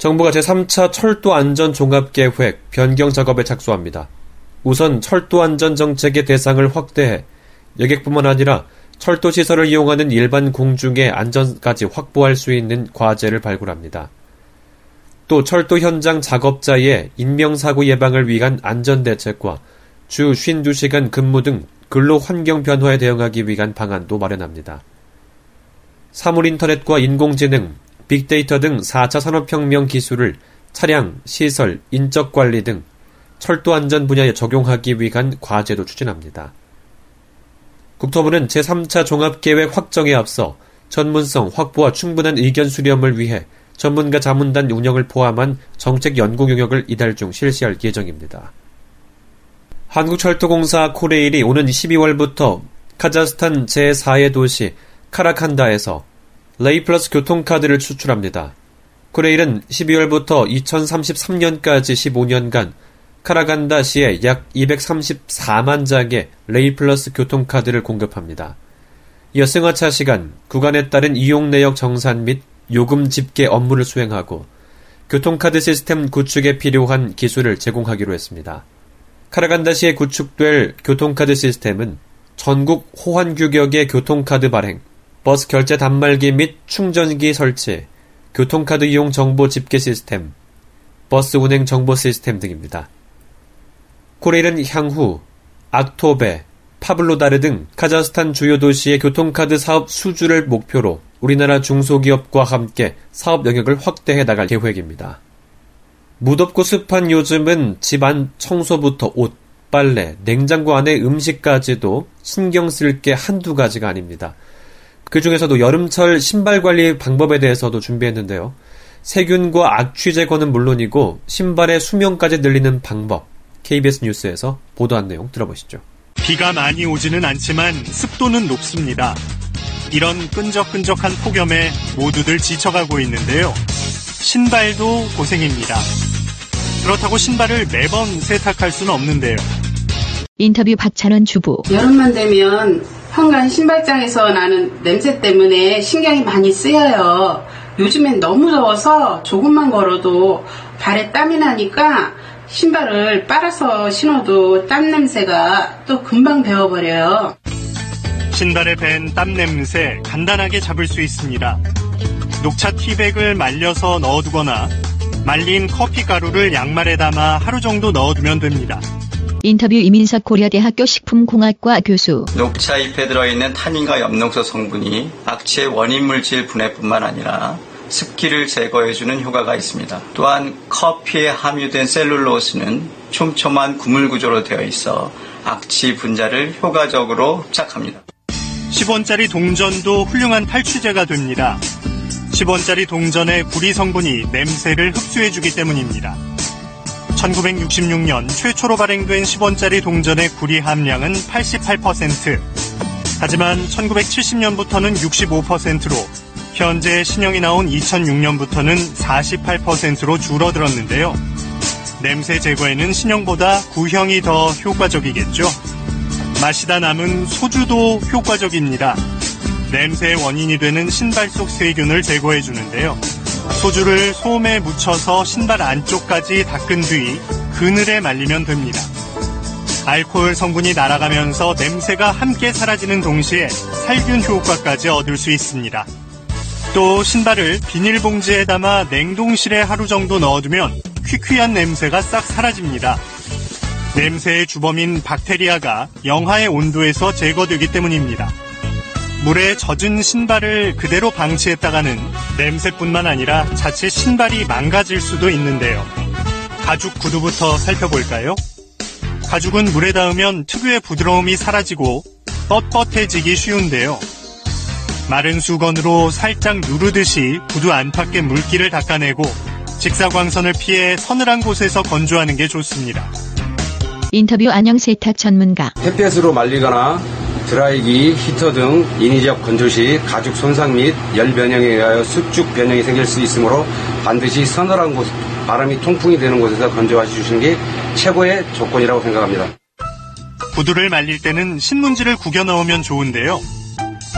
정부가 제3차 철도 안전 종합 계획 변경 작업에 착수합니다. 우선 철도 안전 정책의 대상을 확대해 여객뿐만 아니라 철도 시설을 이용하는 일반 공중의 안전까지 확보할 수 있는 과제를 발굴합니다. 또 철도 현장 작업자의 인명사고 예방을 위한 안전대책과 주 52시간 근무 등 근로 환경 변화에 대응하기 위한 방안도 마련합니다. 사물 인터넷과 인공지능, 빅데이터 등 4차 산업혁명 기술을 차량, 시설, 인적 관리 등 철도 안전 분야에 적용하기 위한 과제도 추진합니다. 국토부는 제3차 종합계획 확정에 앞서 전문성 확보와 충분한 의견 수렴을 위해 전문가 자문단 운영을 포함한 정책 연구 용역을 이달 중 실시할 예정입니다. 한국철도공사 코레일이 오는 12월부터 카자흐스탄 제4의 도시 카라칸다에서 레이플러스 교통카드를 추출합니다. 코레일은 12월부터 2033년까지 15년간 카라간다시에 약 234만 장의 레이플러스 교통카드를 공급합니다. 이어 승하차 시간, 구간에 따른 이용 내역 정산 및 요금 집계 업무를 수행하고 교통카드 시스템 구축에 필요한 기술을 제공하기로 했습니다. 카라간다시에 구축될 교통카드 시스템은 전국 호환 규격의 교통카드 발행, 버스 결제 단말기 및 충전기 설치, 교통카드 이용 정보 집계 시스템, 버스 운행 정보 시스템 등입니다. 코레일은 향후 악토베, 파블로다르 등 카자흐스탄 주요 도시의 교통카드 사업 수주를 목표로 우리나라 중소기업과 함께 사업 영역을 확대해 나갈 계획입니다. 무덥고 습한 요즘은 집안 청소부터 옷, 빨래, 냉장고 안에 음식까지도 신경 쓸 게 한두 가지가 아닙니다. 그 중에서도 여름철 신발 관리 방법에 대해서도 준비했는데요. 세균과 악취 제거는 물론이고 신발의 수명까지 늘리는 방법. KBS 뉴스에서 보도한 내용 들어보시죠. 비가 많이 오지는 않지만 습도는 높습니다. 이런 끈적끈적한 폭염에 모두들 지쳐가고 있는데요. 신발도 고생입니다. 그렇다고 신발을 매번 세탁할 수는 없는데요. 인터뷰 박찬원 주부. 여름만 되면 현관 신발장에서 나는 냄새 때문에 신경이 많이 쓰여요. 요즘엔 너무 더워서 조금만 걸어도 발에 땀이 나니까 신발을 빨아서 신어도 땀 냄새가 또 금방 배워버려요. 신발에 밴 땀 냄새 간단하게 잡을 수 있습니다. 녹차 티백을 말려서 넣어두거나 말린 커피 가루를 양말에 담아 하루 정도 넣어두면 됩니다. 인터뷰 이민석 고려대학교 식품공학과 교수. 녹차 잎에 들어있는 탄닌과 엽록소 성분이 악취의 원인 물질 분해뿐만 아니라 습기를 제거해주는 효과가 있습니다. 또한 커피에 함유된 셀룰로스는 촘촘한 구물 구조로 되어 있어 악취 분자를 효과적으로 흡착합니다. 10원짜리 동전도 훌륭한 탈취제가 됩니다. 10원짜리 동전의 구리 성분이 냄새를 흡수해주기 때문입니다. 1966년 최초로 발행된 10원짜리 동전의 구리 함량은 88%. 하지만 1970년부터는 65%로 현재 신형이 나온 2006년부터는 48%로 줄어들었는데요. 냄새 제거에는 신형보다 구형이 더 효과적이겠죠. 마시다 남은 소주도 효과적입니다. 냄새의 원인이 되는 신발 속 세균을 제거해 주는데요. 소주를 소음에 묻혀서 신발 안쪽까지 닦은 뒤 그늘에 말리면 됩니다. 알코올 성분이 날아가면서 냄새가 함께 사라지는 동시에 살균 효과까지 얻을 수 있습니다. 또 신발을 비닐봉지에 담아 냉동실에 하루 정도 넣어두면 퀴퀴한 냄새가 싹 사라집니다. 냄새의 주범인 박테리아가 영하의 온도에서 제거되기 때문입니다. 물에 젖은 신발을 그대로 방치했다가는 냄새뿐만 아니라 자체 신발이 망가질 수도 있는데요. 가죽 구두부터 살펴볼까요? 가죽은 물에 닿으면 특유의 부드러움이 사라지고 뻣뻣해지기 쉬운데요. 마른 수건으로 살짝 누르듯이 구두 안팎의 물기를 닦아내고 직사광선을 피해 서늘한 곳에서 건조하는 게 좋습니다. 인터뷰 안녕 세탁 전문가. 햇볕으로 말리거나 드라이기, 히터 등 인위적 건조 시 가죽 손상 및 열 변형에 의하여 수축 변형이 생길 수 있으므로 반드시 서늘한 곳, 바람이 통풍이 되는 곳에서 건조해 주시는 게 최고의 조건이라고 생각합니다. 구두를 말릴 때는 신문지를 구겨 넣으면 좋은데요.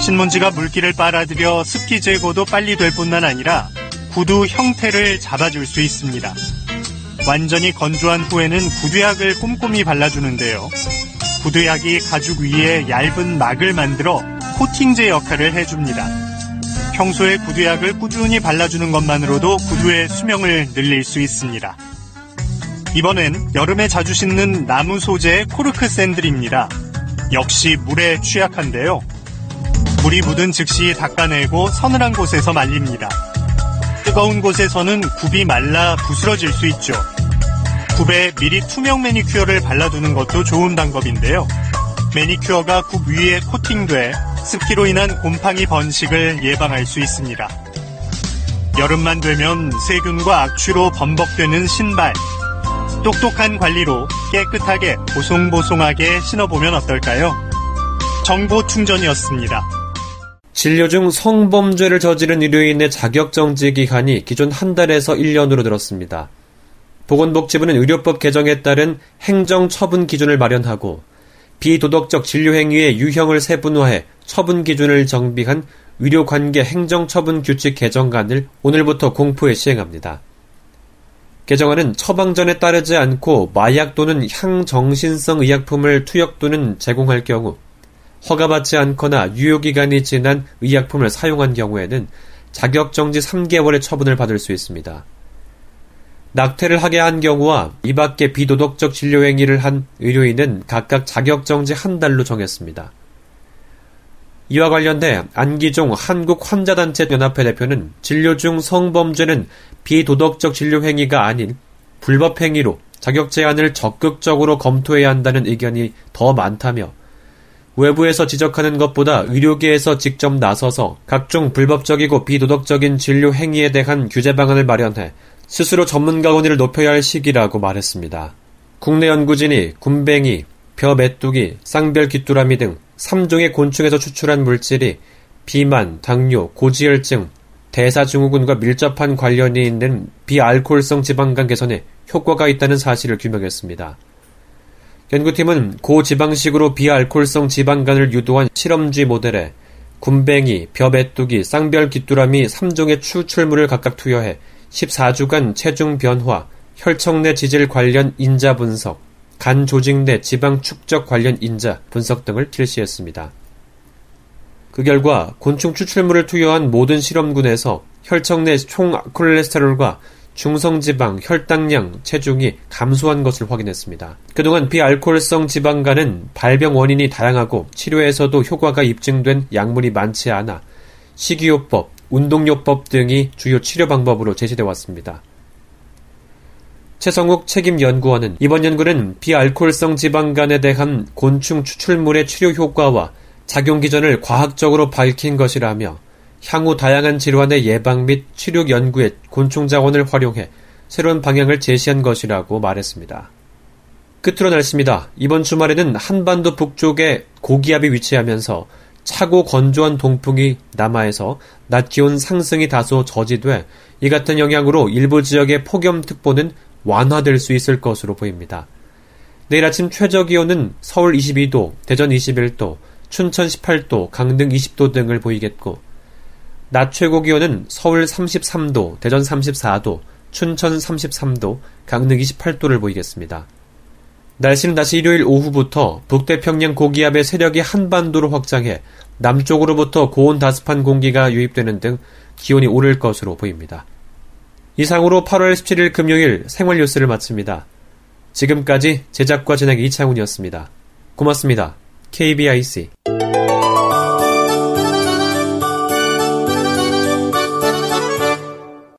신문지가 물기를 빨아들여 습기 제거도 빨리 될 뿐만 아니라 구두 형태를 잡아줄 수 있습니다. 완전히 건조한 후에는 구두약을 꼼꼼히 발라주는데요. 구두약이 가죽 위에 얇은 막을 만들어 코팅제 역할을 해줍니다. 평소에 구두약을 꾸준히 발라주는 것만으로도 구두의 수명을 늘릴 수 있습니다. 이번엔 여름에 자주 신는 나무 소재의 코르크 샌들입니다. 역시 물에 취약한데요. 물이 묻은 즉시 닦아내고 서늘한 곳에서 말립니다. 뜨거운 곳에서는 굽이 말라 부스러질 수 있죠. 굽에 미리 투명 매니큐어를 발라두는 것도 좋은 방법인데요. 매니큐어가 굽 위에 코팅돼 습기로 인한 곰팡이 번식을 예방할 수 있습니다. 여름만 되면 세균과 악취로 범벅되는 신발. 똑똑한 관리로 깨끗하게 보송보송하게 신어보면 어떨까요? 정보 충전이었습니다. 진료 중 성범죄를 저지른 의료인의 자격정지 기간이 기존 한 달에서 1년으로 늘었습니다. 보건복지부는 의료법 개정에 따른 행정 처분 기준을 마련하고 비도덕적 진료 행위의 유형을 세분화해 처분 기준을 정비한 의료관계 행정처분 규칙 개정안을 오늘부터 공포에 시행합니다. 개정안은 처방전에 따르지 않고 마약 또는 향정신성 의약품을 투약 또는 제공할 경우 허가받지 않거나 유효기간이 지난 의약품을 사용한 경우에는 자격정지 3개월의 처분을 받을 수 있습니다. 낙태를 하게 한 경우와 이 밖에 비도덕적 진료 행위를 한 의료인은 각각 자격정지 한 달로 정했습니다. 이와 관련돼 안기종 한국환자단체 연합회 대표는 진료 중 성범죄는 비도덕적 진료 행위가 아닌 불법 행위로 자격 제한을 적극적으로 검토해야 한다는 의견이 더 많다며 외부에서 지적하는 것보다 의료계에서 직접 나서서 각종 불법적이고 비도덕적인 진료 행위에 대한 규제 방안을 마련해 스스로 전문가 권위를 높여야 할 시기라고 말했습니다. 국내 연구진이 굼벵이, 벼 메뚜기, 쌍별 귀뚜라미 등 3종의 곤충에서 추출한 물질이 비만, 당뇨, 고지혈증, 대사증후군과 밀접한 관련이 있는 비알코올성 지방간 개선에 효과가 있다는 사실을 규명했습니다. 연구팀은 고지방식으로 비알코올성 지방간을 유도한 실험쥐 모델에 굼벵이, 벼 메뚜기, 쌍별 귀뚜라미 3종의 추출물을 각각 투여해 14주간 체중 변화, 혈청 내 지질 관련 인자 분석, 간 조직 내 지방 축적 관련 인자 분석 등을 실시했습니다. 그 결과 곤충 추출물을 투여한 모든 실험군에서 혈청 내 총 콜레스테롤과 중성지방, 혈당량, 체중이 감소한 것을 확인했습니다. 그동안 비알코올성 지방간은 발병 원인이 다양하고 치료에서도 효과가 입증된 약물이 많지 않아 식이요법, 운동요법 등이 주요 치료 방법으로 제시돼 왔습니다. 최성욱 책임연구원은 이번 연구는 비알코올성 지방간에 대한 곤충 추출물의 치료 효과와 작용 기전을 과학적으로 밝힌 것이라며 향후 다양한 질환의 예방 및 치료 연구에 곤충 자원을 활용해 새로운 방향을 제시한 것이라고 말했습니다. 끝으로 날씨입니다. 이번 주말에는 한반도 북쪽에 고기압이 위치하면서 차고 건조한 동풍이 남하에서 낮 기온 상승이 다소 저지돼 이 같은 영향으로 일부 지역의 폭염특보는 완화될 수 있을 것으로 보입니다. 내일 아침 최저 기온은 서울 22도, 대전 21도, 춘천 18도, 강릉 20도 등을 보이겠고 낮 최고 기온은 서울 33도, 대전 34도, 춘천 33도, 강릉 28도를 보이겠습니다. 날씨는 다시 일요일 오후부터 북태평양 고기압의 세력이 한반도로 확장해 남쪽으로부터 고온 다습한 공기가 유입되는 등 기온이 오를 것으로 보입니다. 이상으로 8월 17일 금요일 생활 뉴스를 마칩니다. 지금까지 제작과 진행 이창훈이었습니다. 고맙습니다. KBIC